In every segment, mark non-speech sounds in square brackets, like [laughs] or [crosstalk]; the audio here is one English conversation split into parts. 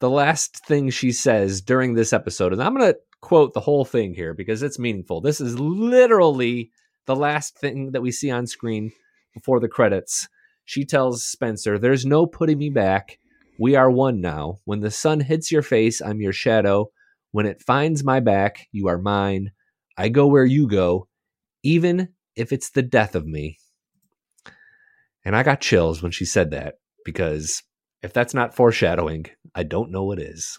the last thing she says during this episode, and I'm going to quote the whole thing here because it's meaningful. This is literally the last thing that we see on screen before the credits. She tells Spencer, There's no putting me back. We are one now. When the sun hits your face, I'm your shadow. When it finds my back, you are mine. I go where you go, even if it's the death of me. And I got chills when she said that because if that's not foreshadowing, I don't know what is.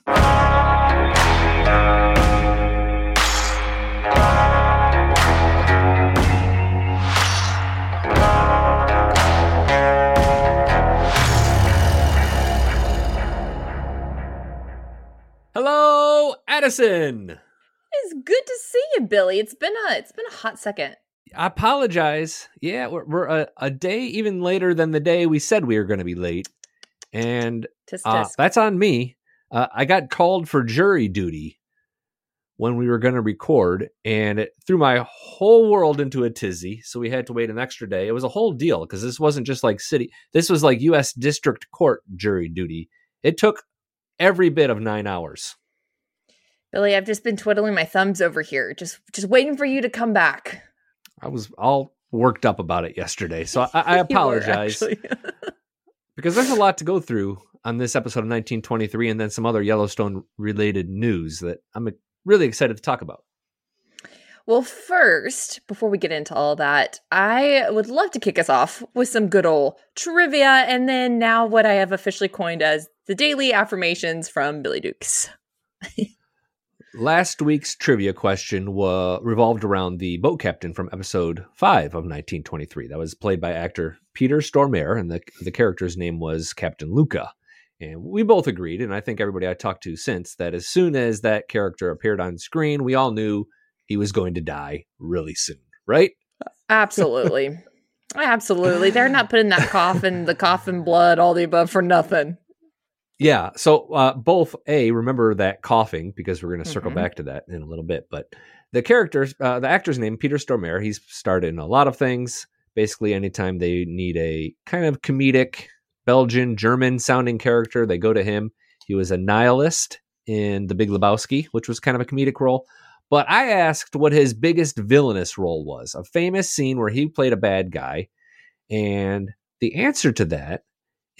Hello, Addison. It's good to see you, Billy. It's been a it's been a hot second. I apologize. Yeah, we're, we're a, a day even later than the day we said we were going to be late, and Tisk uh, that's on me. Uh, I got called for jury duty when we were going to record, and it threw my whole world into a tizzy. So we had to wait an extra day. It was a whole deal because this wasn't just like city. This was like U.S. District Court jury duty. It took every bit of nine hours. Billy, I've just been twiddling my thumbs over here, just just waiting for you to come back. I was all worked up about it yesterday, so [laughs] I, I apologize. [laughs] because there's a lot to go through on this episode of 1923 and then some other Yellowstone related news that I'm uh, really excited to talk about. well, first, before we get into all that, I would love to kick us off with some good old trivia, and then now what I have officially coined as the daily affirmations from Billy Dukes. [laughs] Last week's trivia question wa- revolved around the boat captain from episode 5 of 1923. That was played by actor Peter Stormare, and the, the character's name was Captain Luca. And we both agreed, and I think everybody I talked to since, that as soon as that character appeared on screen, we all knew he was going to die really soon, right? Absolutely. [laughs] Absolutely. They're not putting that coffin, the coffin blood, all the above for nothing. Yeah. So uh, both a remember that coughing because we're going to circle Mhm. back to that in a little bit. But the characters, uh, the actor's name Peter Stormare. He's starred in a lot of things. Basically, anytime they need a kind of comedic Belgian German sounding character, they go to him. He was a nihilist in The Big Lebowski, which was kind of a comedic role. But I asked what his biggest villainous role was, a famous scene where he played a bad guy, and the answer to that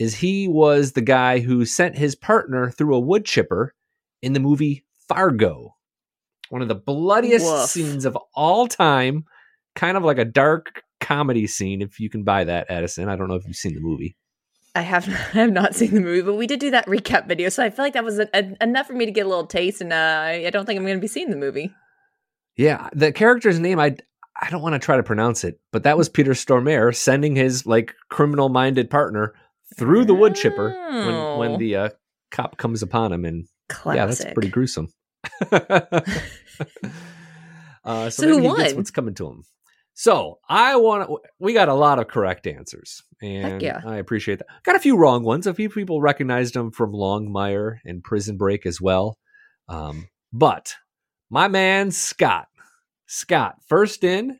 is he was the guy who sent his partner through a wood chipper in the movie Fargo. One of the bloodiest Woof. scenes of all time, kind of like a dark comedy scene, if you can buy that, Addison. I don't know if you've seen the movie. I have [laughs] I have not seen the movie, but we did do that recap video, so I feel like that was a, a- enough for me to get a little taste, and uh, I I don't think I'm going to be seeing the movie. Yeah, the character's name I I don't want to try to pronounce it, but that was [laughs] Peter Stormare sending his like criminal-minded partner through the wood chipper when when the uh, cop comes upon him and Classic. Yeah, that's pretty gruesome. [laughs] uh, so So who he gets won? what's coming to him. So I want. We got a lot of correct answers, and yeah. I appreciate that. Got a few wrong ones. A few people recognized him from Longmire and Prison Break as well. Um, but my man Scott, Scott, first in,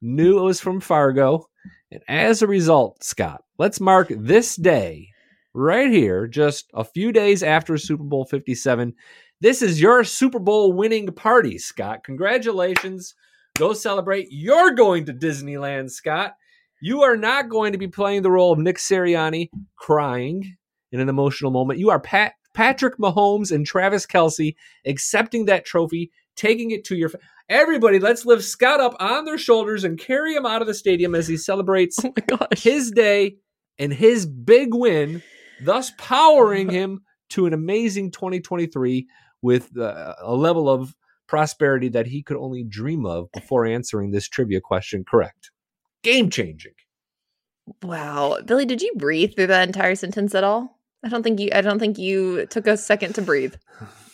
knew it was from Fargo, and as a result, Scott, let's mark this day right here, just a few days after Super Bowl 57. This is your Super Bowl winning party, Scott. Congratulations. Go celebrate. You're going to Disneyland, Scott. You are not going to be playing the role of Nick Sirianni crying in an emotional moment. You are Pat, Patrick Mahomes and Travis Kelce accepting that trophy, taking it to your. Fa- Everybody, let's lift Scott up on their shoulders and carry him out of the stadium as he celebrates [laughs] Oh his day and his big win, thus powering him to an amazing 2023 with uh, a level of prosperity that he could only dream of before answering this trivia question correct. Game changing. Wow, Billy, did you breathe through that entire sentence at all? I don't think you. I don't think you took a second to breathe.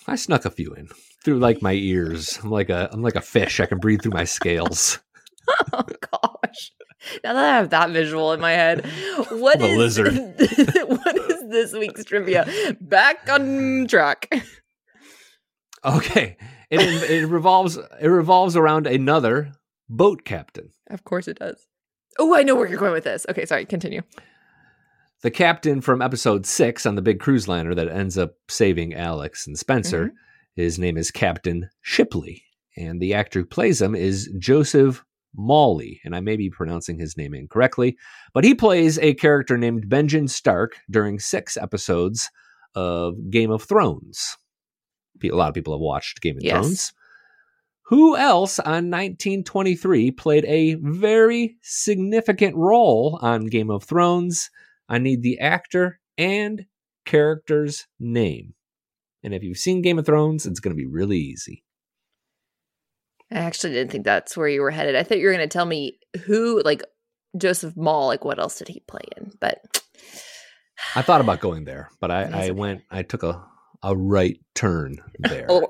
I snuck a few in through like my ears. I'm like a I'm like a fish. I can breathe through my scales. [laughs] Oh gosh. Now that I have that visual in my head, what is lizard. [laughs] what is this week's trivia? Back on track. Okay. It it revolves it revolves around another boat captain. Of course it does. Oh, I know where you're going with this. Okay, sorry, continue. the captain from episode six on the big cruise liner that ends up saving Alex and Spencer, Mhm. his name is Captain Shipley. And the actor who plays him is Joseph Mawley. And I may be pronouncing his name incorrectly, but he plays a character named Benjamin Stark during six episodes of Game of Thrones. A lot of people have watched Game of Yes. Thrones. Who else on 1923 played a very significant role on Game of Thrones? I need the actor and character's name. And if you've seen Game of Thrones, it's going to be really easy. I actually didn't think that's where you were headed. I thought you were going to tell me who, like Joseph Mall, like what else did he play in? But I thought about going there, but I, I went, I took a, a right turn [laughs] there. "Er."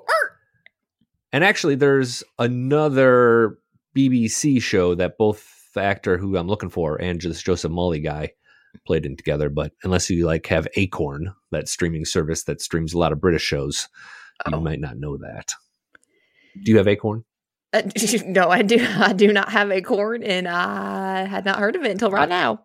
And actually, there's another BBC show that both the actor who I'm looking for and this Joseph Mully guy played in together. But unless you like have Acorn, that streaming service that streams a lot of British shows, Oh. you might not know that. Do you have Acorn? Uh, [laughs] no, I do. I do not have Acorn, and I had not heard of it until right now.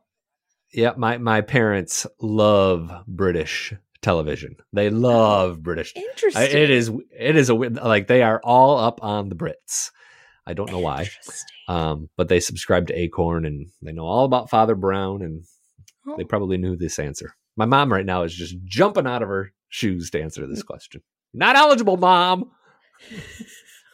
Yeah, my my parents love British television. They love British. Interesting. I, it is it is a like they are all up on the Brits. I don't know why. Um, but they subscribe to Acorn and they know all about Father Brown and Oh. they probably knew this answer. My mom right now is just jumping out of her shoes to answer this question. Not eligible, mom. [laughs]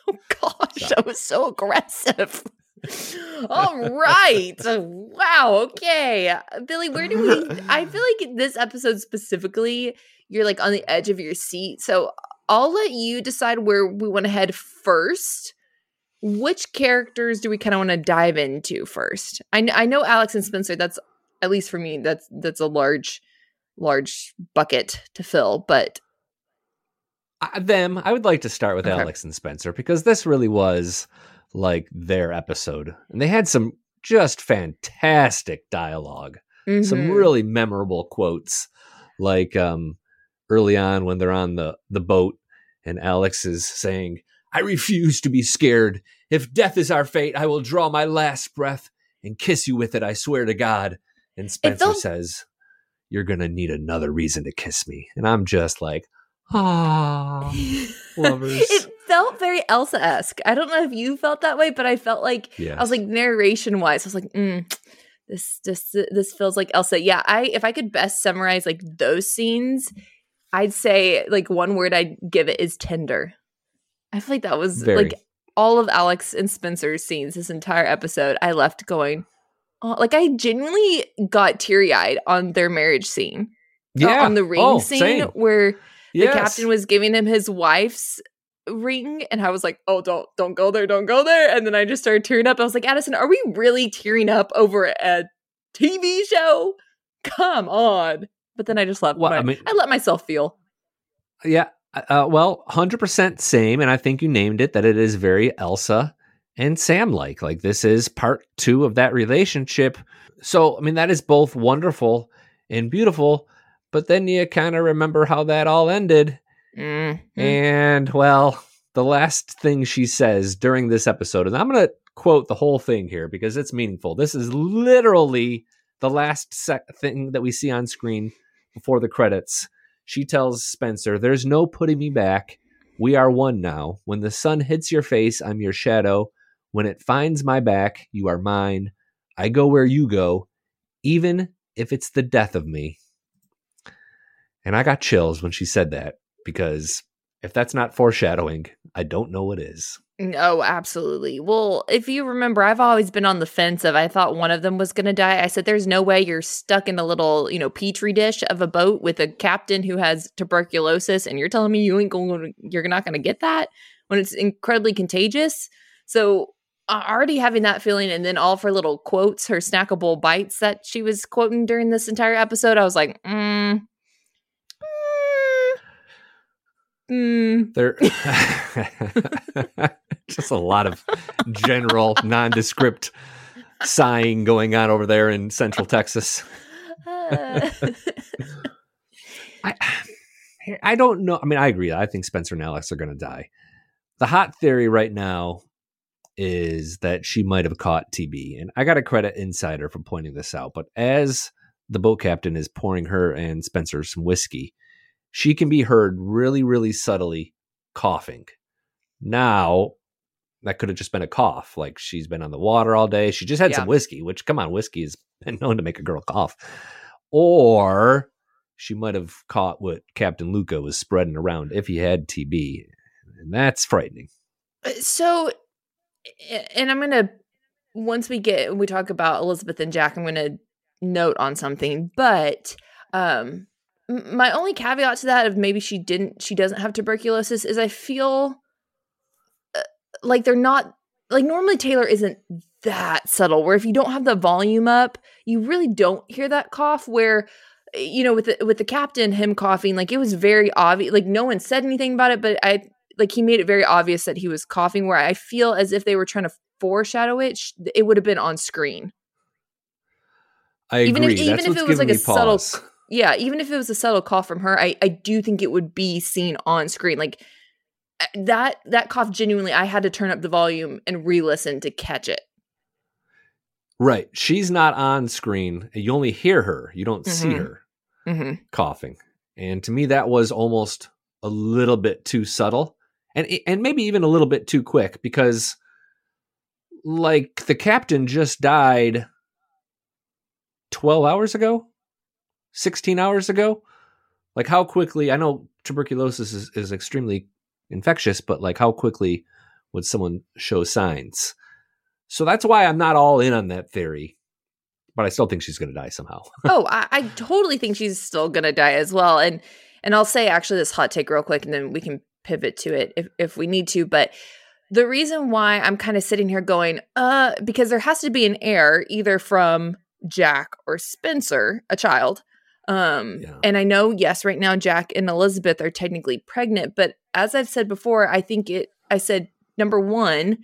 Oh [laughs] gosh, that was so aggressive. [laughs] All right. Wow. Okay. Billy, where do we I feel [laughs] like this episode specifically, you're like on the edge of your seat. So I'll let you decide where we want to head first. Which characters do we kind of want to dive into first? I, I know Alex and Spencer. That's at least for me. That's that's a large, large bucket to fill. But I, them, I would like to start with Okay. Alex and Spencer because this really was like their episode. And they had some just fantastic dialogue. some Mhm. really memorable quotes like um early on when they're on the the boat and Alex is saying I refuse to be scared if death is our fate I will draw my last breath and kiss you with it I swear to god and Spencer says you're going to need another reason to kiss me and I'm just like ah lovers [laughs] it felt very Elsa esque. I don't know if you felt that way, but I felt like yes I was like narration wise. I was like, mm, this this this feels like Elsa. Yeah, I if I could best summarize like those scenes, I'd say like one word I'd give it is tender. I feel like that was Very. like all of Alex and Spencer's scenes this entire episode. I left going. Oh, like I genuinely got teary eyed on their marriage scene. Uh, yeah on the ring Oh, scene same. where the captain was giving him his wife's ring and I was like, "Oh, don't don't go there, don't go there." And then I just started tearing up. I was like, "Addison, are we really tearing up over a TV show? Come on." But then I just let Well, my, I I, let myself feel. Yeah. Uh, well, 100% same. And I think you named it that it is very Elsa and Sam like. Like, this is part two of that relationship. So, I mean, that is both wonderful and beautiful. But then you kind of remember how that all ended. Mm. And, well, the last thing she says during this episode, and I'm going to quote the whole thing here because it's meaningful. This is literally the last sec- thing that we see on screen before the credits. She tells Spencer, There's no putting me back. We are one now. When the sun hits your face, I'm your shadow. When it finds my back, you are mine. I go where you go, even if it's the death of me. And I got chills when she said that because if that's not foreshadowing, I don't know what is. Oh, absolutely. Well, if you remember, I've always been on the fence of I thought one of them was going to die. I said, there's no way you're stuck in a little, you know, petri dish of a boat with a captain who has tuberculosis, and you're telling me you ain't going, you're not going to get that when it's incredibly contagious. So, already having that feeling, and then all of her little quotes, her snackable bites that she was quoting during this entire episode, I was like, mm, mm. There [laughs] just a lot of general nondescript sighing going on over there in central Texas. Uh, [laughs] I I don't know. I mean, I agree. I think Spencer and Alex are going to die. The hot theory right now is that she might have caught TB, and I got to credit Insider for pointing this out. But as the boat captain is pouring her and Spencer some whiskey, she can be heard really, really subtly coughing. Now, that could have just been a cough. Like she's been on the water all day. She just had Yeah. some whiskey, which, come on, whiskey has [laughs] been known to make a girl cough. Or she might have caught what Captain Luca was spreading around if he had TB. And that's frightening. Uh, So, and I'm gonna once we get we talk about Elizabeth and Jack, I'm gonna note on something. But um, my only caveat to that of maybe she didn't, she doesn't have tuberculosis, is I feel uh, like they're not like normally Taylor isn't that subtle. Where if you don't have the volume up, you really don't hear that cough. Where you know with the with the captain him coughing like it was very obvious like no one said anything about it but i like he made it very obvious that he was coughing where i feel as if they were trying to foreshadow it it would have been on screen I Even if- agree. even that's if it was like a me subtle pause. Yeah even if it was a subtle cough from her i i do think it would be seen on screen like uh, that that cough genuinely i had to turn up the volume and re-listen to catch it Right. She's not on screen. You only hear her. You don't see Mhm. her mm-hmm. coughing. And to me, that was almost a little bit too subtle, and and maybe even a little bit too quick because, like, the captain just died twelve hours ago, sixteen hours ago. Like, how quickly? I know tuberculosis is, is extremely infectious, but like, how quickly would someone show signs? So that's why I'm not all in on that theory, but I still think she's going to die somehow. [laughs] oh I, I totally think she's still gonna die as well and and i'll say actually this hot take real quick and then we can pivot to it if, if we need to but the reason why i'm kind of sitting here going uh because there has to be an heir either from jack or spencer a child um Yeah. and i know yes right now jack and elizabeth are technically pregnant but as i've said before i think it i said number one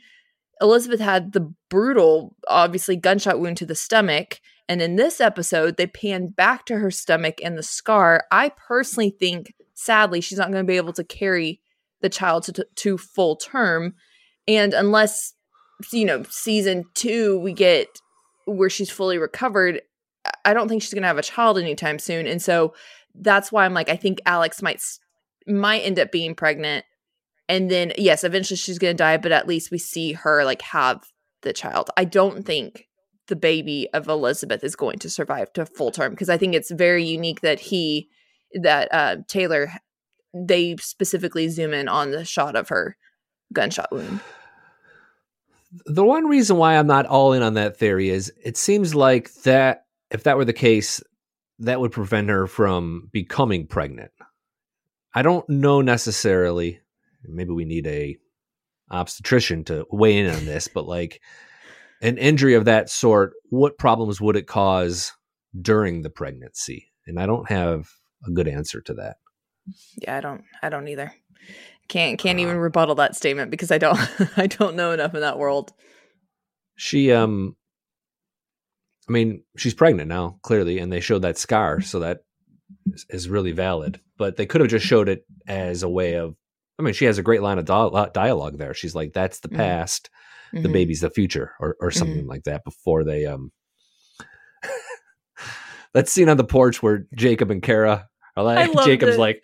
elizabeth had the brutal obviously gunshot wound to the stomach and in this episode, they pan back to her stomach and the scar. I personally think, sadly, she's not going to be able to carry the child to, to, to full term. And unless, you know, season two, we get where she's fully recovered, I- don't think she's going to have a child anytime soon. And so that's why I'm like, I think Alex might might end up being pregnant. And then, yes, eventually she's going to die, but at least we see her like have the child. I don't think the baby of Elizabeth is going to survive to full term because I think it's very unique that he that uh Taylor they specifically zoom in on the shot of her gunshot wound. the one reason why I'm not all in on that theory is it seems like that if that were the case, that would prevent her from becoming pregnant. I don't know necessarily. Maybe we need a obstetrician to weigh in on this, but like an injury of that sort, what problems would it cause during the pregnancy? And I don't have a good answer to that. Yeah, I don't I don't either. Can't can't Uh, even rebuttal that statement because I don't [laughs] I don't know enough in that world. She um I mean, she's pregnant now, clearly, and they showed that scar, so that is, is really valid. But they could have just showed it as a way of I mean, she has a great line of dia- dialogue there. She's like, "That's the Mhm. past, the Mhm. baby's the future," or or something like that. Before they um, [laughs] that scene on the porch where Jacob and Cara are like, [laughs] Jacob's it. like,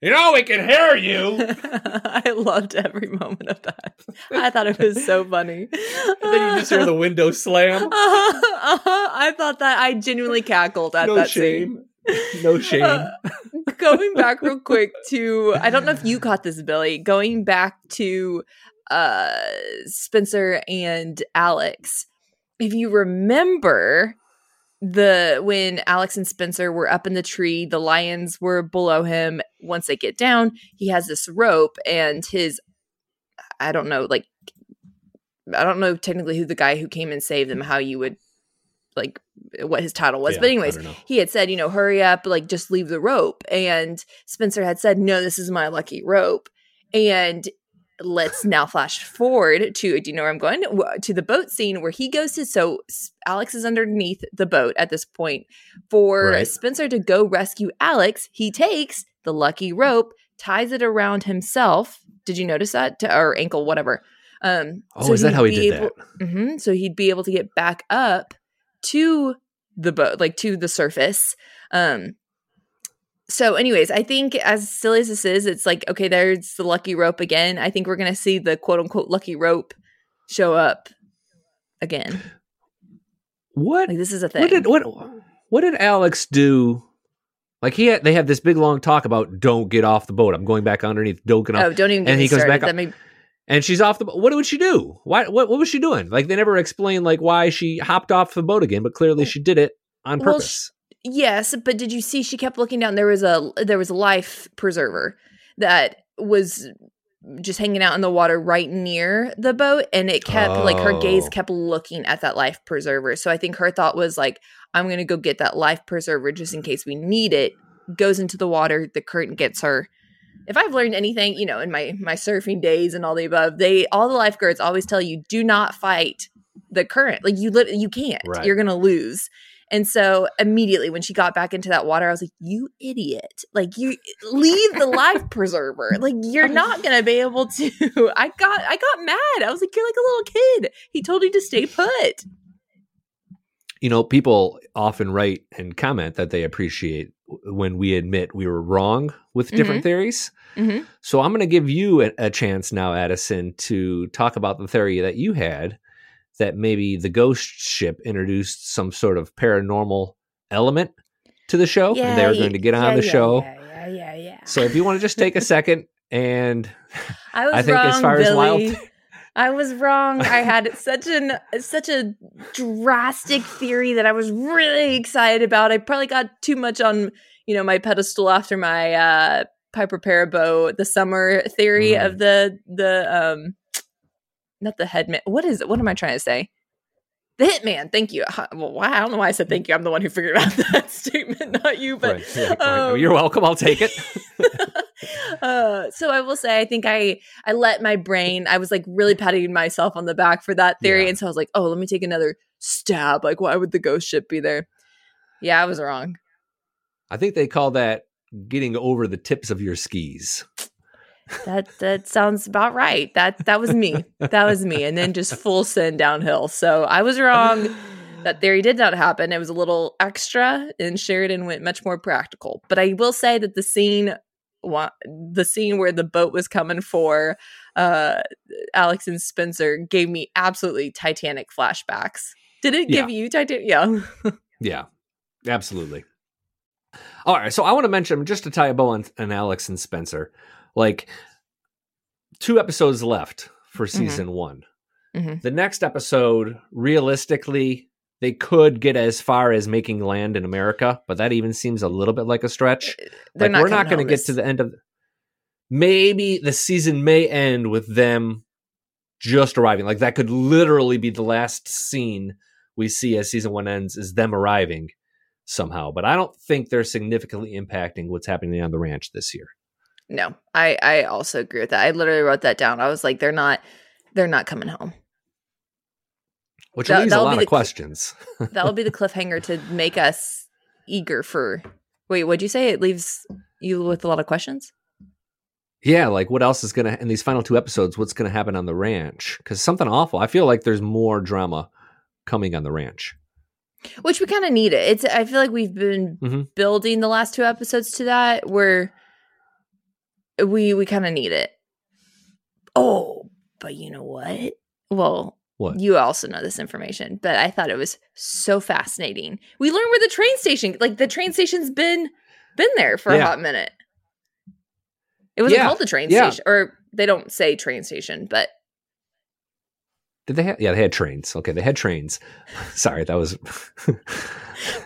"You know, we can hear you." [laughs] I loved every moment of that. I thought it was so funny. [laughs] and then you just hear the window slam. [laughs] Uh-huh, uh-huh. I thought that I genuinely cackled at No that shame. scene. No shame. Uh, going back real quick to I don't know if you caught this, Billy. Going back to uh Spencer and Alex. If you remember the when Alex and Spencer were up in the tree, the lions were below him. Once they get down, he has this rope and his I don't know, like I don't know technically who the guy who came and saved them, how you would like what his title was. Yeah, but anyways, he had said, you know, hurry up, like just leave the rope. And Spencer had said, no, this is my lucky rope. And let's now flash forward to, do you know where I'm going? To the boat scene where he goes to, so Alex is underneath the boat at this point. For Right. Spencer to go rescue Alex, he takes the lucky rope, ties it around himself. Did you notice that? To, or ankle, whatever. Um, Oh, is that how he did that? hmm so he'd be able to get back up to the boat, like to the surface. Um, so, anyways, I think as silly as this is, it's like okay, there's the lucky rope again. I think we're gonna see the quote unquote lucky rope show up again. What? Like this is a thing. What did what what did Alex do? Like he had, they have this big long talk about don't get off the boat. I'm going back underneath. Don't get off. oh, don't even get and he goes started. back up. May- and she's off the boat. What would she do? Why? What? What was she doing? Like they never explained like why she hopped off the boat again, but clearly she did it on Well, purpose. Yes, but did you see she kept looking down? There was a there was a life preserver that was just hanging out in the water right near the boat and it kept like her gaze Oh. kept looking at that life preserver. So I think her thought was like I'm going to go get that life preserver just in case we need it. Goes into the water, the current gets her. If I've learned anything, you know, in my my surfing days and all the above, they all the lifeguards always tell you do not fight the current. Like you lit- you can't. Right. You're going to lose. And so immediately when she got back into that water, I was like, "You idiot! Like you leave the life preserver. Like you're [laughs] not gonna be able to." [laughs] I got I got mad. I was like, "You're like a little kid. He told you to stay put." you know, people often write and comment that they appreciate when we admit we were wrong with different theories. Mhm. So I'm going to give you a, a chance now, Addison, to talk about the theory that you had that maybe the ghost ship introduced some sort of paranormal element to the show, and they were going to get on the show. Yeah, yeah, yeah, yeah. So if you want to just take a [laughs] second and I was I think wrong, as far as Billy. wild- I was wrong. I [laughs] had such an such a drastic theory that I was really excited about. I probably got too much on you know my pedestal after my uh Piper Perabo the summer theory Mm. of the the um not the headman. What is it? What am I trying to say? The hitman. Thank you. Well, why? I don't know why I said thank you. I'm the one who figured out [laughs] that statement, not you. But right. um, you're welcome. I'll take it. [laughs] uh, so I will say, I think I I let my brain. I was like really patting myself on the back for that theory, Yeah. and so I was like, oh, let me take another stab. Like, why would the ghost ship be there? Yeah, I was wrong. I think they call that getting over the tips of your skis. That that sounds about right. That that was me. That was me, and then just full send downhill. So I was wrong. That theory did not happen. It was a little extra, and Sheridan went much more practical. But I will say that the scene, the scene where the boat was coming for uh, Alex and Spencer, gave me absolutely Titanic flashbacks. Did it give you Titanic? Yeah. Yeah, absolutely. All right, so I want to mention just to tie a bow on, on Alex and Spencer, like two episodes left for season one. Mhm. The next episode, realistically, they could get as far as making land in America, but that even seems a little bit like a stretch. They're like we're not going to get to the end of. Maybe the season may end with them just arriving. Like that could literally be the last scene we see as season one ends is them arriving somehow. But I don't think they're significantly impacting what's happening on the ranch this year. No, I I also agree with that. I literally wrote that down. I was like, they're not they're not coming home. Which That- leaves a lot of the- questions. [laughs] That will be the cliffhanger to make us eager for. Wait, what'd you say? It leaves you with a lot of questions. yeah, like what else is gonna in these final two episodes? What's gonna happen on the ranch? Because something awful. I feel like there's more drama coming on the ranch. Which we kind of need it. It's. I feel like we've been Mhm. building the last two episodes to that where we we kind of need it. Oh, but you know what? Well, What? you also know this information, but I thought it was so fascinating. We learned where the train station, like the train station's been been there for a hot minute. It wasn't Yeah. called the train Yeah. station, or they don't say train station, but Did they have? Yeah, they had trains. Okay, they had trains. [laughs] Sorry, that was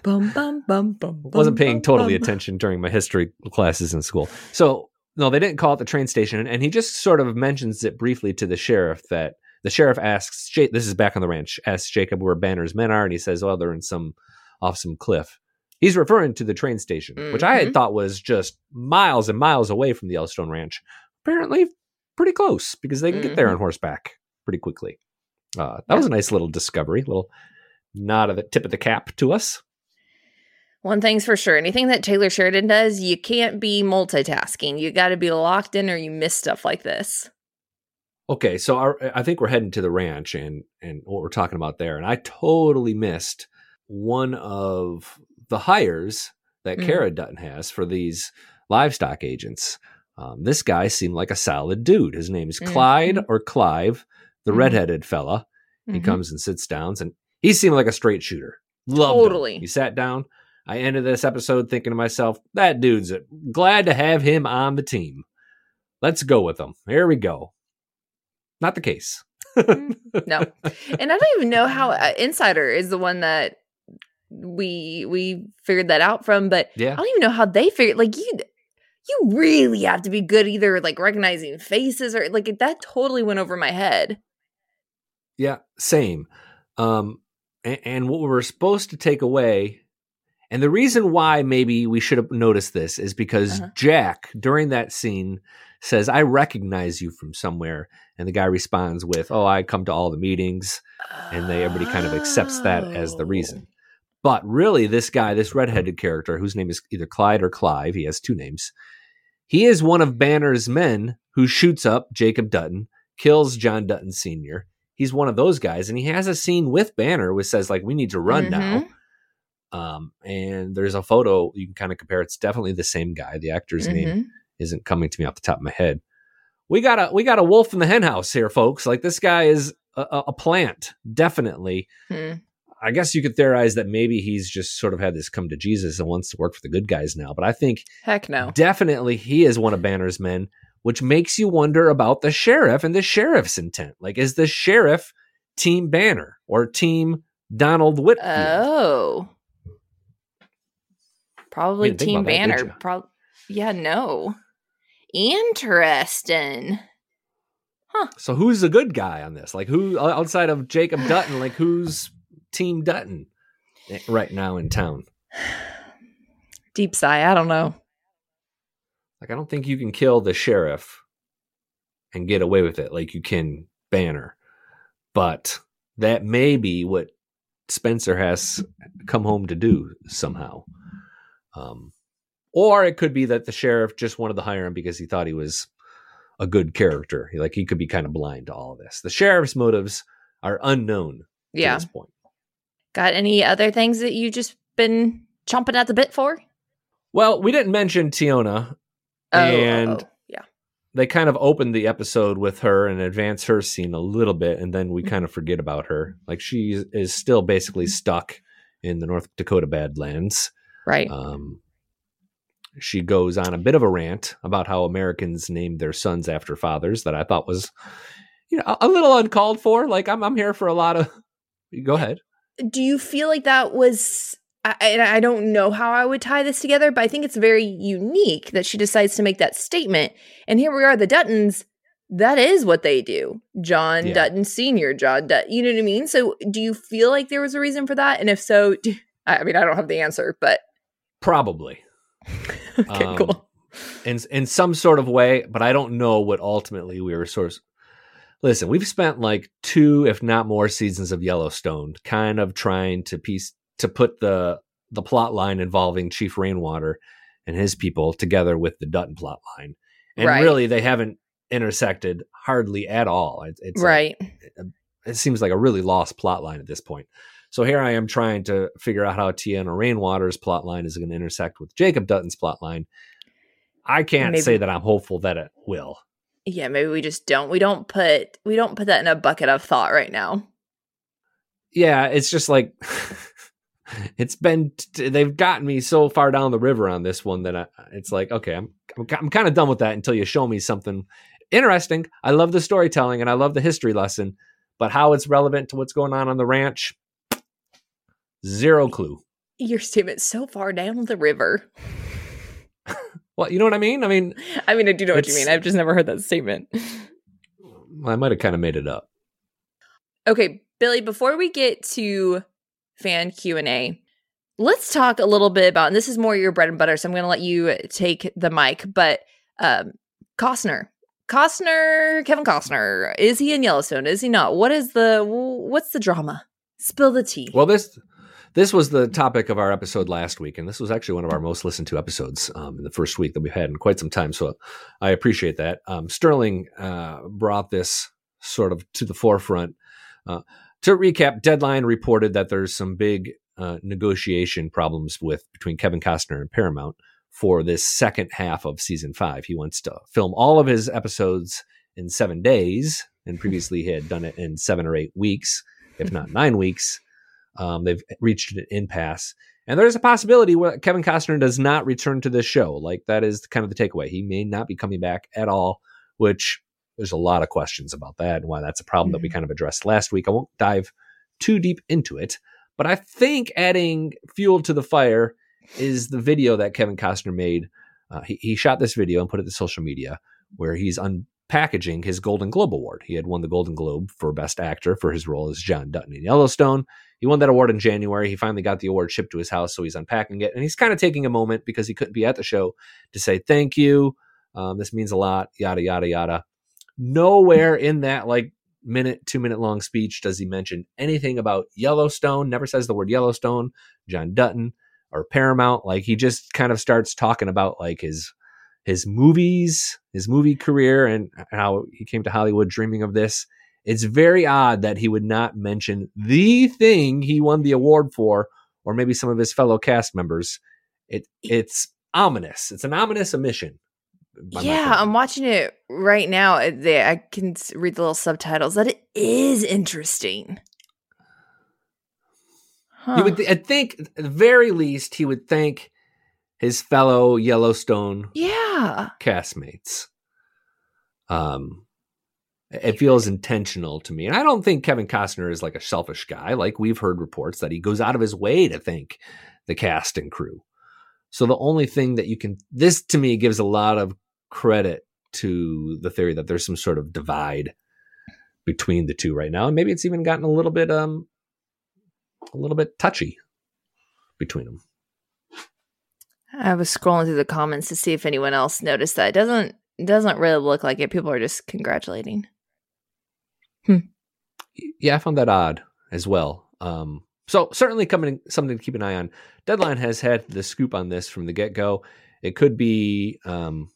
bum bum bum bum. [laughs] wasn't paying bum, totally bum. attention during my history classes in school. So no, they didn't call it the train station, and he just sort of mentions it briefly to the sheriff that the sheriff asks, "This is back on the ranch." Asks Jacob where Banner's men are, and he says, "Well, they're in some off some cliff." He's referring to the train station, which I had Mhm. thought was just miles and miles away from the Yellowstone Ranch. Apparently, pretty close because they can get there on horseback pretty quickly. Uh, that was a nice little discovery, little nod of the tip of the cap to us. One thing's for sure: anything that Taylor Sheridan does, you can't be multitasking. You got to be locked in, or you miss stuff like this. Okay, so our, I think we're heading to the ranch and and what we're talking about there, and I totally missed one of the hires that Mhm. Cara Dutton has for these livestock agents. Um, this guy seemed like a solid dude. His name is Clyde Mhm. or Clive, the Mhm. redheaded fella. He Mhm. comes and sits down, and he seemed like a straight shooter. Loved him. Totally. He sat down. I ended this episode thinking to myself, that dude's a, glad to have him on the team. Let's go with him. Here we go. Not the case. no. [laughs] And I don't even know how uh, Insider is the one that we we figured that out from, but yeah. I don't even know how they figured like you you really have to be good either like recognizing faces or like that totally went over my head. Yeah, same. Um, and, and what we were supposed to take away, and the reason why maybe we should have noticed this is because Uh-huh. Jack during that scene says, "I recognize you from somewhere," and the guy responds with, "Oh, I come to all the meetings," and they everybody kind of accepts that as the Oh. reason. But really, this guy, this redheaded character, whose name is either Clyde or Clive, he has two names. He is one of Banner's men who shoots up Jacob Dutton, kills John Dutton Sr. He's one of those guys, and he has a scene with Banner which says, like, we need to run now. Um, and there's a photo you can kind of compare. It's definitely the same guy. The actor's name Mhm. isn't coming to me off the top of my head. We got a we got a wolf in the henhouse here, folks. Like this guy is a, a- a plant, definitely. Hmm. I guess you could theorize that maybe he's just sort of had this come to Jesus and wants to work for the good guys now. But I think Heck no. definitely he is one of Banner's men, which makes you wonder about the sheriff and the sheriff's intent. Like, is the sheriff Team Banner or Team Donald Whitfield? Oh. Probably Team that, Banner. ya? Pro- yeah, no. Interesting. Huh. So who's the good guy on this? Like, who outside of Jacob [sighs] Dutton? Like, who's Team Dutton eh, right now in town? [sighs] Deep sigh. I don't know. Like, I don't think you can kill the sheriff and get away with it like you can Banner. But that may be what Spencer has come home to do somehow. Um, or it could be that the sheriff just wanted to hire him because he thought he was a good character. Like he could be kind of blind to all of this. The sheriff's motives are unknown Yeah. this point. Got any other things that you just been chomping at the bit for? Well, we didn't mention Teonna. Oh, And- oh, yeah. they kind of opened the episode with her and advance her scene a little bit and then we Mm-hmm. kind of forget about her like she is still basically stuck in the north dakota badlands Right. um, she goes on a bit of a rant about how americans named their sons after fathers that i thought was you know a, little uncalled for like i'm, I'm here for a lot of [laughs] go ahead do you feel like that was I, I don't know how I would tie this together, but I think it's very unique that she decides to make that statement. And here we are, the Duttons. That is what they do. John Yeah. Dutton Senior, John Dutton. You know what I mean? So, do you feel like there was a reason for that? And if so, [laughs] do, I mean, I don't have the answer, but probably [laughs] okay, Um, cool. in in some sort of way, but I don't know what ultimately we were sort of. Listen, we've spent like two, if not more, seasons of Yellowstone, kind of trying to piece to put the the plot line involving Chief Rainwater and his people together with the Dutton plot line, and Right. really they haven't intersected hardly at all. It, it's like- right. it seems like a really lost plot line at this point. So here I am trying to figure out how Teonna Rainwater's plot line is going to intersect with Jacob Dutton's plot line. I can't Maybe- say that I'm hopeful that it will. yeah, maybe we just don't. We don't put we don't put that in a bucket of thought right now. Yeah, it's just like [laughs] it's been they've gotten me so far down the river on this one that I, it's like okay, I'm I'm, I'm kind of done with that until you show me something interesting. I love the storytelling and I love the history lesson, but how it's relevant to what's going on on the ranch, zero clue. Your statement's so far down the river. [laughs] Well, you know what I mean? I mean, I mean, I do know what you mean. I've just never heard that statement. I might have kind of made it up. Okay, Billy, before we get to fan Q&A, let's talk a little bit about and this is more your bread and butter, so I'm going to let you take the mic, but um Costner. Costner, Kevin Costner, is he in Yellowstone? Is he not? What is the what's the drama? Spill the tea. Well, this this was the topic of our episode last week, and this was actually one of our most listened to episodes um, in the first week that we've had in quite some time. So I appreciate that. Um, Sterling uh, brought this sort of to the forefront. Uh, to recap, Deadline reported that there's some big uh, negotiation problems with between Kevin Costner and Paramount for this second half of season five. He wants to film all of his episodes in seven days, and previously he had done it in seven or eight weeks, if not nine weeks. Um, they've reached an impasse. And there's a possibility where Kevin Costner does not return to this show. Like that is kind of the takeaway. He may not be coming back at all, which there's a lot of questions about that and why that's a problem mm-hmm. that we mm-hmm. kind of addressed last week. I won't dive too deep into it, but I think adding fuel to the fire is the video that Kevin Costner made. Uh, he, he shot this video and put it to social media where he's unpackaging his Golden Globe Award. He had won the Golden Globe for Best Actor for his role as John Dutton in Yellowstone. He won that award in January. He finally got the award shipped to his house, so he's unpacking it. And he's kind of taking a moment because he couldn't be at the show to say thank you. Um, this means a lot, yada, yada, yada. Nowhere in that like minute, two minute long speech does he mention anything about Yellowstone, never says the word Yellowstone, John Dutton, or Paramount. Like he just kind of starts talking about like his his movies, his movie career, and how he came to Hollywood dreaming of this. It's very odd that he would not mention the thing he won the award for, or maybe some of his fellow cast members. It it's ominous. It's an ominous omission. Yeah, I'm watching it right now. Uh, I can read the little subtitles. That it is interesting. Huh. You would, th- I think, at the very least, he would thank his fellow Yellowstone, yeah, castmates. Um, it feels intentional to me. And I don't think Kevin Costner is like a selfish guy. Like we've heard reports that he goes out of his way to thank the cast and crew. So the only thing that you can, this to me gives a lot of credit to the theory that there's some sort of divide between the two right now. And maybe it's even gotten a little bit, um, a little bit touchy between them. I was scrolling through the comments to see if anyone else noticed that. It doesn't, doesn't really look like it. People are just congratulating. Hmm. Yeah, I found that odd as well. Um, so certainly coming something to keep an eye on. Deadline has had the scoop on this from the get go. It could be um,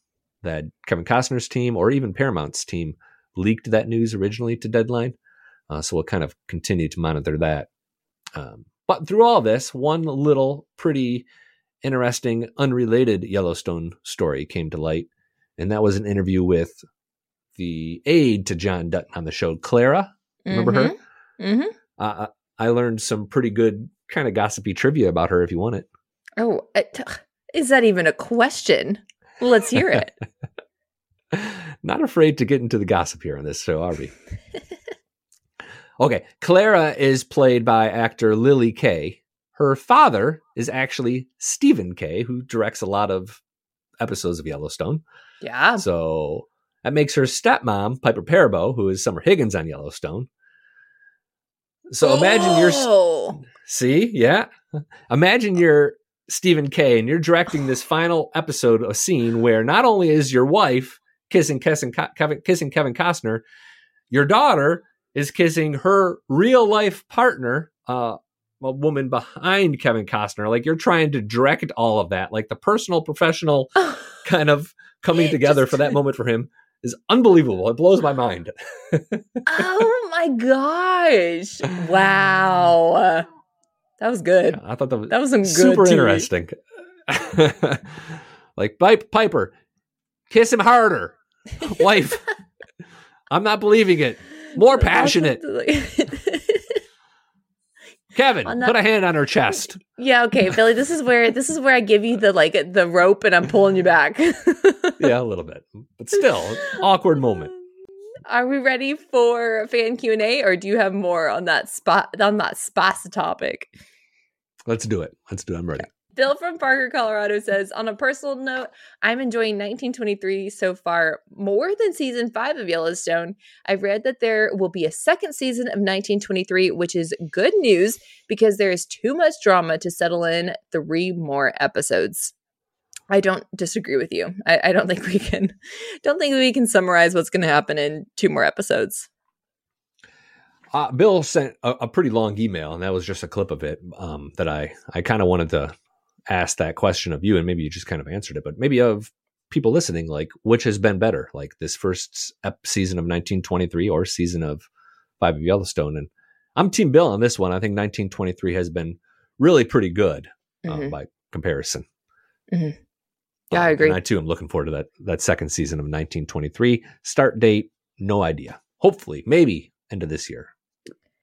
that Kevin Costner's team or even Paramount's team leaked that news originally to Deadline. Uh, so we'll kind of continue to monitor that. Um, but through all this, one little pretty interesting, unrelated Yellowstone story came to light, and that was an interview with the aide to John Dutton on the show, Clara. Remember mm-hmm. her? Mm-hmm. Uh, I learned some pretty good kind of gossipy trivia about her if you want it. Oh, is that even a question? Let's hear it. [laughs] Not afraid to get into the gossip here on this show, are we? [laughs] okay, Clara is played by actor Lilli Kay. Her father is actually Stephen Kay, who directs a lot of episodes of Yellowstone. Yeah. So that makes her stepmom, Piper Perabo, who is Summer Higgins on Yellowstone. So imagine oh. you're see, yeah. Imagine you're Stephen Kay and you're directing this final episode, a scene where not only is your wife kissing kissing Kevin, kissing Kevin Costner, your daughter is kissing her real life partner, uh, a woman behind Kevin Costner. Like you're trying to direct all of that, like the personal, professional [laughs] kind of coming together for that [laughs] moment for him is unbelievable. It blows my mind. [laughs] oh my gosh. Wow. That was good. Yeah, I thought that was, that was some super interesting. like Pipe Piper, kiss him harder. Wife. I'm not believing it. More passionate. Kevin, put a hand on her [laughs] chest. Yeah, okay, Billy. This is where this is where I give you the like the rope and I'm pulling you back. [laughs] yeah, a little bit, but still, awkward moment. [laughs] Are we ready for fan Q and A, or do you have more on that spot on that spot topic? Let's do it. Let's do it. I'm ready. Bill from Parker, Colorado says, on a personal note, I'm enjoying 1923 so far more than season five of Yellowstone. I've read that there will be a second season of 1923, which is good news because there is too much drama to settle in three more episodes. I don't disagree with you. I, I don't think we can don't think we can summarize what's going to happen in two more episodes. Uh, Bill sent a, a, pretty long email, and that was just a clip of it um, that I I kind of wanted to asked that question of you, and maybe you just kind of answered it, but maybe of people listening, like which has been better, like this first season of 1923 or season of Five of Yellowstone? And I'm Team Bill on this one. I think 1923 has been really pretty good um, Mhm. by comparison. Mhm. Yeah, I Um, agree. And I too am looking forward to that that second season of 1923. Start date, no idea. Hopefully, maybe end of this year.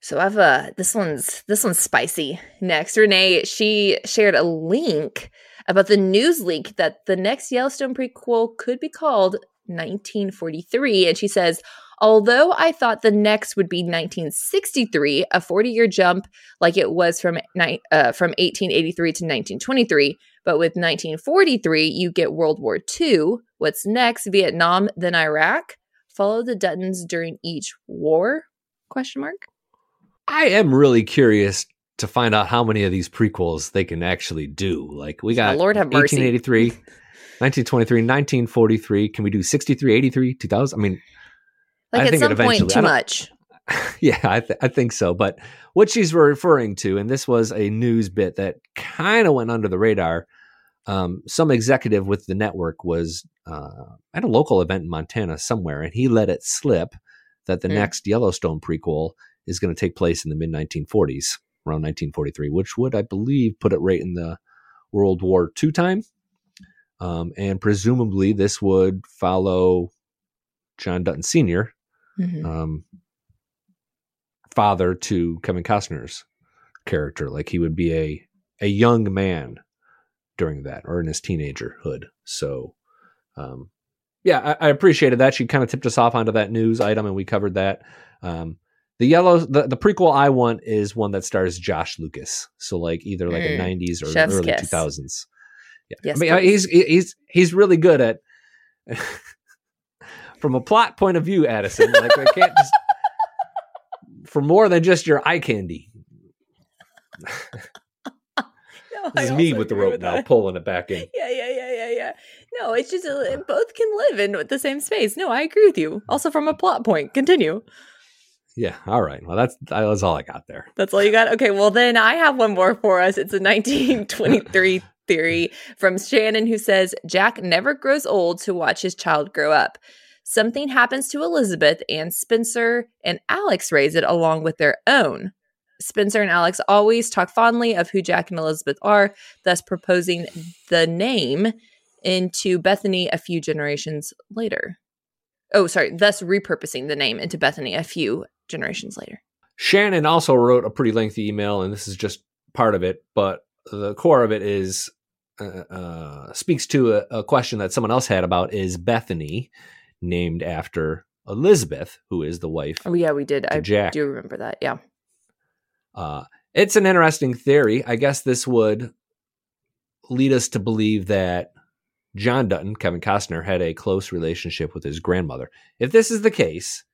So I've uh this one's this one's spicy. Next, Renee, she shared a link about the news leak that the next Yellowstone prequel could be called 1943. And she says, although I thought the next would be 1963, a 40-year jump like it was from uh, from 1883 to 1923, but with 1943, you get World War II. What's next? Vietnam, then Iraq. Follow the Duttons during each war? Question mark. I am really curious to find out how many of these prequels they can actually do. Like we got Lord have mercy. 1883, 1923, 1943. Can we do 63, 83, 2000? I mean, I Like at think it some point, too much. [laughs] yeah, I, th- I think so. But what she's referring to, and this was a news bit that kind of went under the radar. Um, some executive with the network was uh, at a local event in Montana somewhere, and he let it slip that the Hmm. next Yellowstone prequel is going to take place in the mid 1940s, around 1943, which would, I believe, put it right in the World War II time. Um, and presumably, this would follow John Dutton Sr., Mhm. um, father to Kevin Costner's character. Like he would be a a young man during that, or in his teenagerhood. So, um, yeah, I, I appreciated that. She kind of tipped us off onto that news item, and we covered that. Um, the yellow, the, the prequel I want is one that stars Josh Lucas. So like either like Mm. a '90s or Chef's early kiss. 2000s. Yeah, Yes, I mean, uh, please. he's he's he's really good at. [laughs] From a plot point of view, Addison, like I can't just [laughs] for more than just your eye candy. [laughs] No, This is me with the rope with now, pulling it back in. Yeah, yeah, yeah, yeah, yeah. No, it's just uh, both can live in the same space. No, I agree with you. Also, from a plot point, continue. Yeah, all right. Well, that's that's all I got there. That's all you got? Okay, well, then I have one more for us. It's a 1923 [laughs] theory from Shannon who says Jack never grows old to watch his child grow up. Something happens to Elizabeth, and Spencer and Alex raise it along with their own. Spencer and Alex always talk fondly of who Jack and Elizabeth are, thus proposing the name into Bethany a few generations later. Oh, sorry, thus repurposing the name into Bethany a few generations later. Shannon also wrote a pretty lengthy email, and this is just part of it, but the core of it is uh, uh, speaks to a, a question that someone else had about is Bethany named after Elizabeth, who is the wife Oh, yeah, we did. I Jack. do remember that. Yeah. Uh, it's an interesting theory. I guess this would lead us to believe that John Dutton, Kevin Costner, had a close relationship with his grandmother. If this is the case,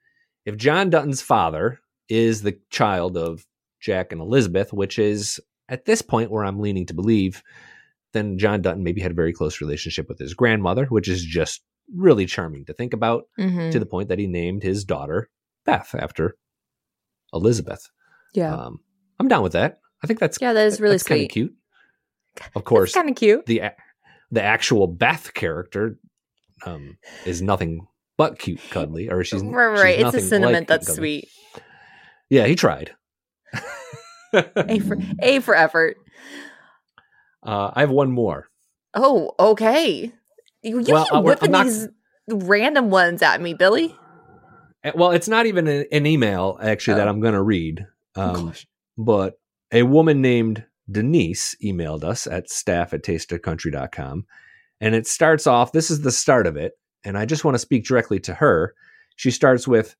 if John Dutton's father is the child of Jack and Elizabeth, which is at this point where I'm leaning to believe, then John Dutton maybe had a very close relationship with his grandmother, which is just really charming to think about Mm-hmm. to the point that he named his daughter Beth after Elizabeth. Yeah. Um, I'm down with that. I think that's yeah, that is really kind of cute. Of course, kind of cute. the the actual Beth character um, is nothing but cute, cuddly, or she's right, she's. It's a nothing like sentiment that's cuddly. sweet. Yeah, he tried. A for A for effort. uh, I have one more. Oh, okay. You, you Well, keep uh, whipping not- these random ones at me, Billy. Uh, Well, it's not even a- an email actually that Oh. I'm going to read. Um, but a woman named Denise emailed us at staff at tasteofcountry.com. And it starts off, this is the start of it. And I just want to speak directly to her. She starts with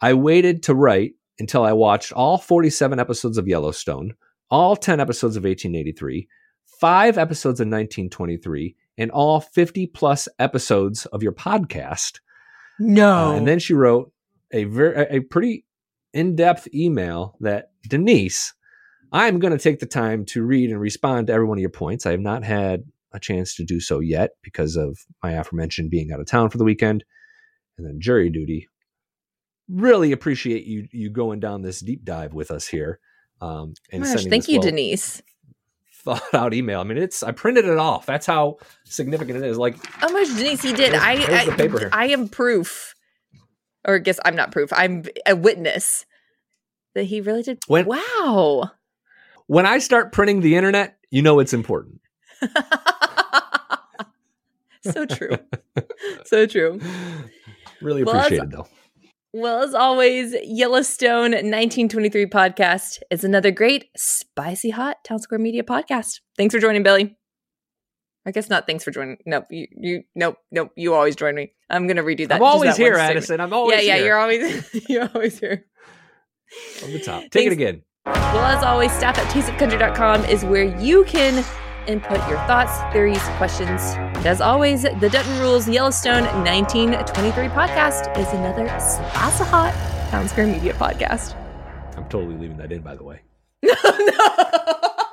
I waited to write until I watched all 47 episodes of Yellowstone, all 10 episodes of 1883, five episodes of 1923, and all 50 plus episodes of your podcast. No. Uh, and then she wrote a very a pretty in-depth email that Denise, I'm going to take the time to read and respond to every one of your points. I have not had a chance to do so yet because of my aforementioned being out of town for the weekend and then jury duty. Really appreciate you you going down this deep dive with us here. Um, Oh and my gosh, thank you, well Denise. thought out email. I mean, it's I printed it off. That's how significant it is. Like How much Denise he did. I I. I am proof. Or I guess I'm not proof. I'm a witness that he really did. When- wow. when I start printing the internet, you know it's important. [laughs] so true. [laughs] so true. Really Well, appreciate it though. Well, as always, Yellowstone 1923 podcast is another great, spicy hot Town Square Media podcast. Thanks for joining, Billy. I guess not. Thanks for joining. Nope. You, you, nope, nope. You always join me. I'm gonna redo that. I'm always that here. Addison. I'm always yeah, yeah. here. You're always, [laughs] you're always here. From the top. Take Thanks. it again. Well, as always, staff at tasteofcountry.com is where you can input your thoughts, theories, questions. And as always, the Dutton Rules Yellowstone 1923 podcast is another spicy hot Town Square Media podcast. I'm totally leaving that in, by the way. [laughs] no, no. [laughs]